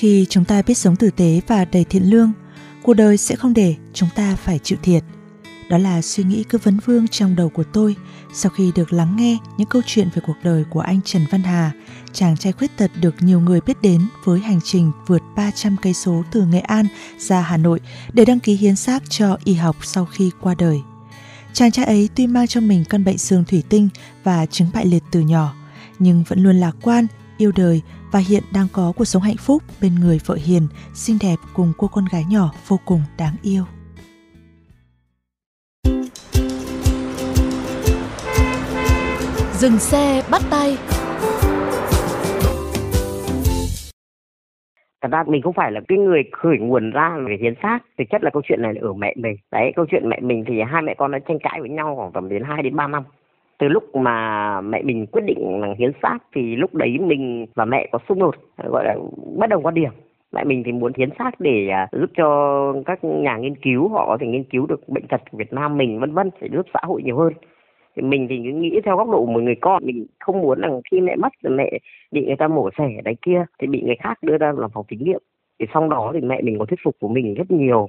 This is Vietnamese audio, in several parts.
Khi chúng ta biết sống tử tế và đầy thiện lương, cuộc đời sẽ không để chúng ta phải chịu thiệt. Đó là suy nghĩ cứ vấn vương trong đầu của tôi sau khi được lắng nghe những câu chuyện về cuộc đời của anh Trần Văn Hà, chàng trai khuyết tật được nhiều người biết đến với hành trình vượt 300 cây số từ Nghệ An ra Hà Nội để đăng ký hiến xác cho y học sau khi qua đời. Chàng trai ấy tuy mang trong mình căn bệnh xương thủy tinh và chứng bại liệt từ nhỏ, nhưng vẫn luôn lạc quan, yêu đời và hiện đang có cuộc sống hạnh phúc bên người vợ hiền, xinh đẹp cùng cô con gái nhỏ vô cùng đáng yêu. Dừng xe bắt tay. Thật ra mình không phải là cái người khởi nguồn ra về hiến xác thực chất là câu chuyện này là ở mẹ mình. Đấy câu chuyện mẹ mình thì hai mẹ con đã tranh cãi với nhau khoảng tầm đến 2 đến 3 năm từ lúc mà mẹ mình quyết định là hiến xác thì lúc đấy mình và mẹ có xung đột, gọi là bất đồng quan điểm. Mẹ mình thì muốn hiến xác để à, giúp cho các nhà nghiên cứu, họ có thể nghiên cứu được bệnh tật của Việt Nam mình, vân vân, để giúp xã hội nhiều hơn. Thì mình thì cứ nghĩ theo góc độ của một người con, mình không muốn rằng khi mẹ mất rồi mẹ bị người ta mổ xẻ đấy kia, thì bị người khác đưa ra làm phòng thí nghiệm. Thì sau đó thì mẹ mình có thuyết phục của mình rất nhiều.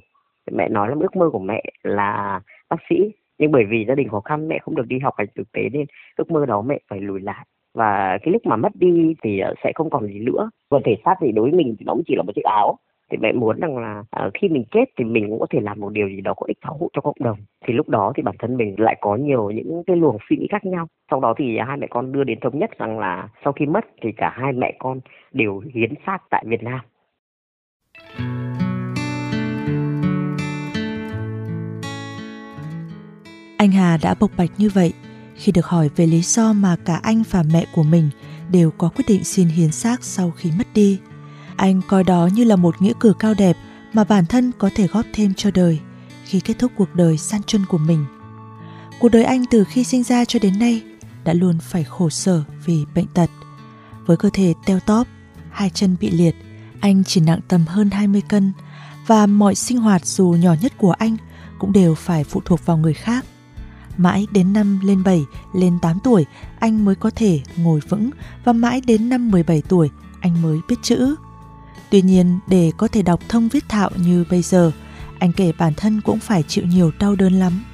Mẹ nói là ước mơ của mẹ là bác sĩ nhưng bởi vì gia đình khó khăn mẹ không được đi học hành thực tế nên ước mơ đó mẹ phải lùi lại. Và cái lúc mà mất đi thì ờ, sẽ không còn gì nữa. Còn thể xác thì đối với mình thì nó cũng chỉ là một chiếc áo. Thì mẹ muốn rằng là à, khi mình chết thì mình cũng có thể làm một điều gì đó có ích xã hội cho cộng đồng. Thì lúc đó thì bản thân mình lại có nhiều những cái luồng suy nghĩ khác nhau. Sau đó thì hai mẹ con đưa đến thống nhất rằng là sau khi mất thì cả hai mẹ con đều hiến xác tại Việt Nam. Anh Hà đã bộc bạch như vậy khi được hỏi về lý do mà cả anh và mẹ của mình đều có quyết định xin hiến xác sau khi mất đi. Anh coi đó như là một nghĩa cử cao đẹp mà bản thân có thể góp thêm cho đời khi kết thúc cuộc đời san chân của mình. Cuộc đời anh từ khi sinh ra cho đến nay đã luôn phải khổ sở vì bệnh tật. Với cơ thể teo tóp, hai chân bị liệt, anh chỉ nặng tầm hơn 20 cân và mọi sinh hoạt dù nhỏ nhất của anh cũng đều phải phụ thuộc vào người khác. Mãi đến năm lên 7, lên 8 tuổi, anh mới có thể ngồi vững và mãi đến năm 17 tuổi, anh mới biết chữ. Tuy nhiên, để có thể đọc thông viết thạo như bây giờ, anh kể bản thân cũng phải chịu nhiều đau đớn lắm.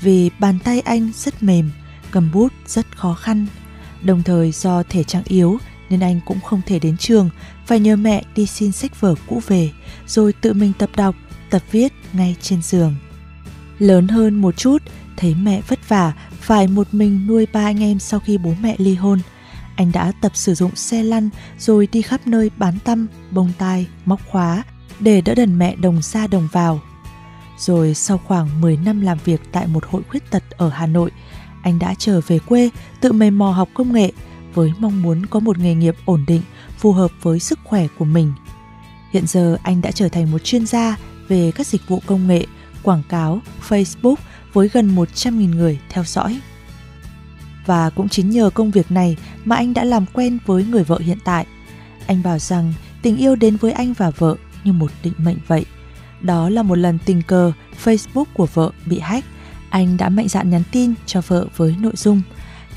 Vì bàn tay anh rất mềm, cầm bút rất khó khăn. Đồng thời do thể trạng yếu nên anh cũng không thể đến trường, phải nhờ mẹ đi xin sách vở cũ về, rồi tự mình tập đọc, tập viết ngay trên giường. Lớn hơn một chút, thấy mẹ vất vả, phải một mình nuôi ba anh em sau khi bố mẹ ly hôn. Anh đã tập sử dụng xe lăn rồi đi khắp nơi bán tăm, bông tai, móc khóa để đỡ đần mẹ đồng ra đồng vào. Rồi sau khoảng 10 năm làm việc tại một hội khuyết tật ở Hà Nội, anh đã trở về quê tự mày mò học công nghệ với mong muốn có một nghề nghiệp ổn định, phù hợp với sức khỏe của mình. Hiện giờ anh đã trở thành một chuyên gia về các dịch vụ công nghệ, quảng cáo, Facebook với gần 100.000 người theo dõi. Và cũng chính nhờ công việc này mà anh đã làm quen với người vợ hiện tại. Anh bảo rằng tình yêu đến với anh và vợ như một định mệnh vậy. Đó là một lần tình cờ Facebook của vợ bị hack. Anh đã mạnh dạn nhắn tin cho vợ với nội dung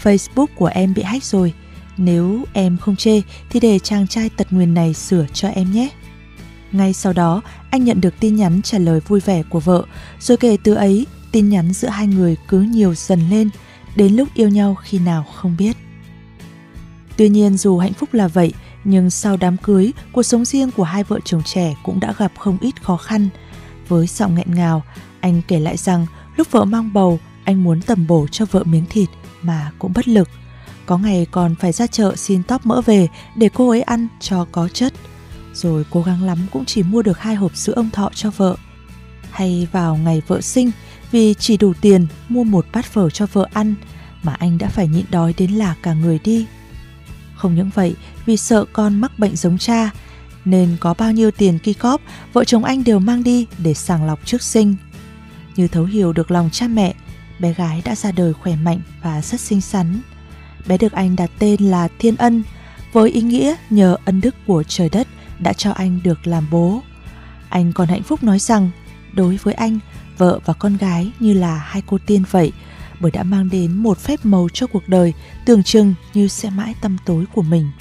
Facebook của em bị hack rồi. Nếu em không chê thì để chàng trai tật nguyền này sửa cho em nhé. Ngay sau đó, anh nhận được tin nhắn trả lời vui vẻ của vợ, rồi kể từ ấy, tin nhắn giữa hai người cứ nhiều dần lên, đến lúc yêu nhau khi nào không biết. Tuy nhiên dù hạnh phúc là vậy, nhưng sau đám cưới, cuộc sống riêng của hai vợ chồng trẻ cũng đã gặp không ít khó khăn. Với giọng nghẹn ngào, anh kể lại rằng lúc vợ mang bầu, anh muốn tầm bổ cho vợ miếng thịt mà cũng bất lực. Có ngày còn phải ra chợ xin tóp mỡ về để cô ấy ăn cho có chất. Rồi cố gắng lắm cũng chỉ mua được hai hộp sữa ông thọ cho vợ – hay vào ngày vợ sinh vì chỉ đủ tiền mua một bát phở cho vợ ăn mà anh đã phải nhịn đói đến là cả người đi. Không những vậy, vì sợ con mắc bệnh giống cha, nên có bao nhiêu tiền ki cóp, vợ chồng anh đều mang đi để sàng lọc trước sinh. Như thấu hiểu được lòng cha mẹ, bé gái đã ra đời khỏe mạnh và rất xinh xắn. Bé được anh đặt tên là Thiên Ân, với ý nghĩa nhờ ân đức của trời đất đã cho anh được làm bố. Anh còn hạnh phúc nói rằng, đối với anh, vợ và con gái như là hai cô tiên vậy, bởi đã mang đến một phép màu cho cuộc đời tưởng chừng như sẽ mãi tâm tối của mình.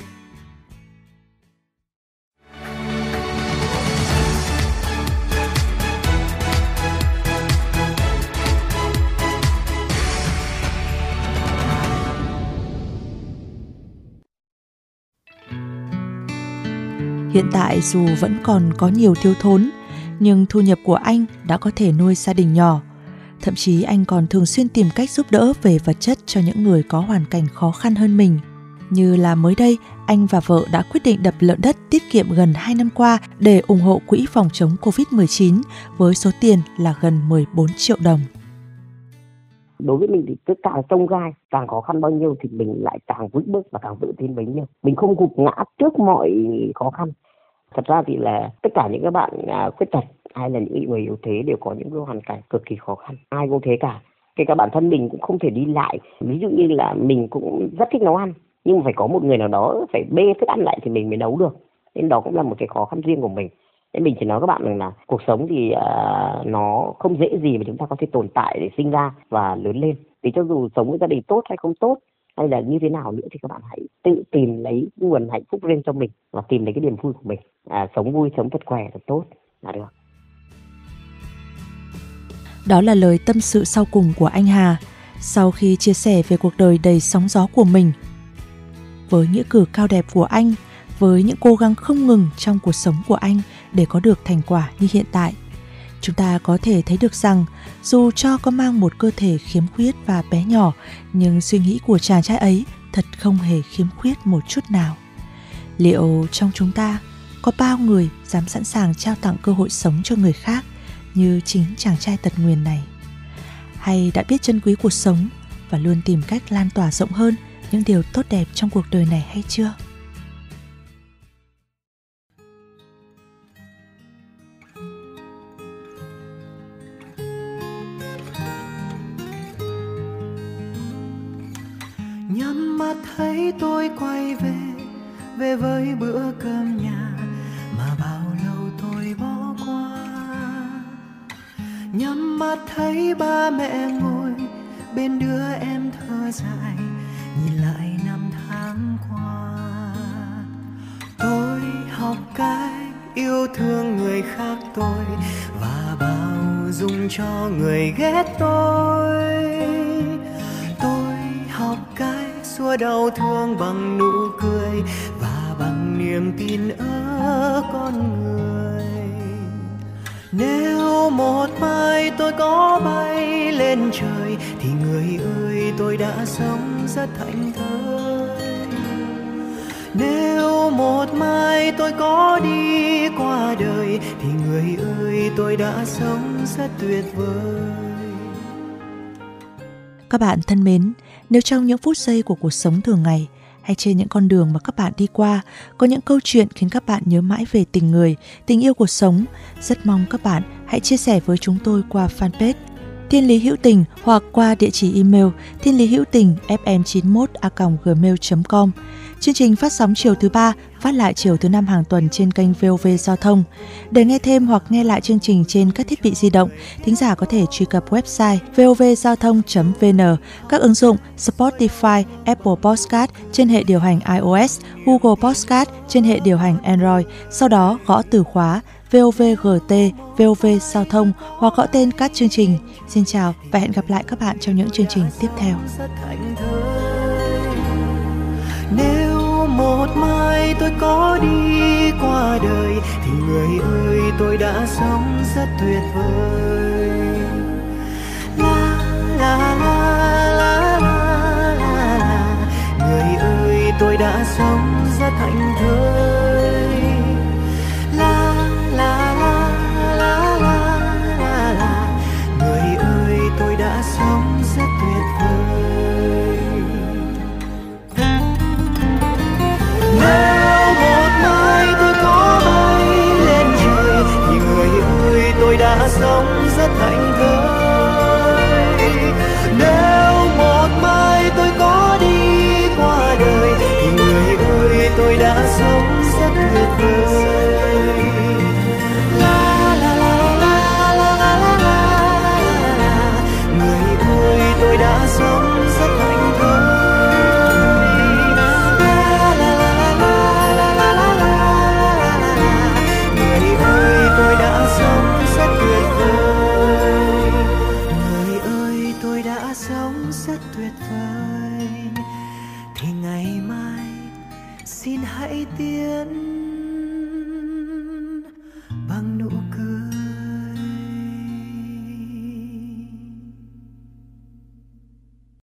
Hiện tại dù vẫn còn có nhiều thiếu thốn, nhưng thu nhập của anh đã có thể nuôi gia đình nhỏ. Thậm chí anh còn thường xuyên tìm cách giúp đỡ về vật chất cho những người có hoàn cảnh khó khăn hơn mình. Như là mới đây, anh và vợ đã quyết định đập lợn đất tiết kiệm gần 2 năm qua để ủng hộ quỹ phòng chống Covid-19 với số tiền là gần 14 triệu đồng đối với mình thì cứ càng trông gai càng khó khăn bao nhiêu thì mình lại càng vững bước và càng tự tin bấy nhiêu mình không gục ngã trước mọi khó khăn thật ra thì là tất cả những các bạn à, khuyết tật hay là những người yếu thế đều có những cái hoàn cảnh cực kỳ khó khăn. Ai cũng thế cả. Kể cả bản thân mình cũng không thể đi lại. Ví dụ như là mình cũng rất thích nấu ăn nhưng mà phải có một người nào đó phải bê thức ăn lại thì mình mới nấu được. Nên đó cũng là một cái khó khăn riêng của mình. Nên mình chỉ nói các bạn rằng là cuộc sống thì uh, nó không dễ gì mà chúng ta có thể tồn tại để sinh ra và lớn lên. Vì cho dù sống với gia đình tốt hay không tốt hay là như thế nào nữa thì các bạn hãy tự tìm lấy nguồn hạnh phúc riêng cho mình và tìm lấy cái niềm vui của mình. À, sống vui sống thật khỏe thật tốt. Là được. Đó là lời tâm sự sau cùng của anh Hà sau khi chia sẻ về cuộc đời đầy sóng gió của mình. Với nghĩa cử cao đẹp của anh với những cố gắng không ngừng trong cuộc sống của anh để có được thành quả như hiện tại chúng ta có thể thấy được rằng, dù cho có mang một cơ thể khiếm khuyết và bé nhỏ, nhưng suy nghĩ của chàng trai ấy thật không hề khiếm khuyết một chút nào. Liệu trong chúng ta có bao người dám sẵn sàng trao tặng cơ hội sống cho người khác như chính chàng trai tật nguyền này? Hay đã biết chân quý cuộc sống và luôn tìm cách lan tỏa rộng hơn những điều tốt đẹp trong cuộc đời này hay chưa? Nhắm mắt thấy ba mẹ ngồi, bên đứa em thơ dài, nhìn lại năm tháng qua. Tôi học cách yêu thương người khác tôi, và bao dung cho người ghét tôi. Tôi học cái xua đau thương bằng nụ cười, và bằng niềm tin ở con người nếu một mai tôi có bay lên trời, thì người ơi, tôi đã sống rất thành thơi. Nếu một mai tôi có đi qua đời, thì người ơi, tôi đã sống rất tuyệt vời. Các bạn thân mến, nếu trong những phút giây của cuộc sống thường ngày hay trên những con đường mà các bạn đi qua có những câu chuyện khiến các bạn nhớ mãi về tình người, tình yêu cuộc sống, rất mong các bạn hãy chia sẻ với chúng tôi qua fanpage Thiên Lý Hữu Tình hoặc qua địa chỉ email thiên lý hữu tình fm91 gmail.com. Chương trình phát sóng chiều thứ ba, phát lại chiều thứ năm hàng tuần trên kênh VOV Giao thông. Để nghe thêm hoặc nghe lại chương trình trên các thiết bị di động, thính giả có thể truy cập website vovgiao thông.vn, các ứng dụng Spotify, Apple Podcast trên hệ điều hành iOS, Google Podcast trên hệ điều hành Android. Sau đó gõ từ khóa VOVGT, VOV Giao thông hoặc gọi tên các chương trình. Xin chào và hẹn gặp lại các bạn trong những chương trình tiếp theo. Nếu một mai tôi có đi qua đời thì người ơi tôi đã sống rất tuyệt vời. La la la la la la la người ơi tôi đã sống rất hạnh thơi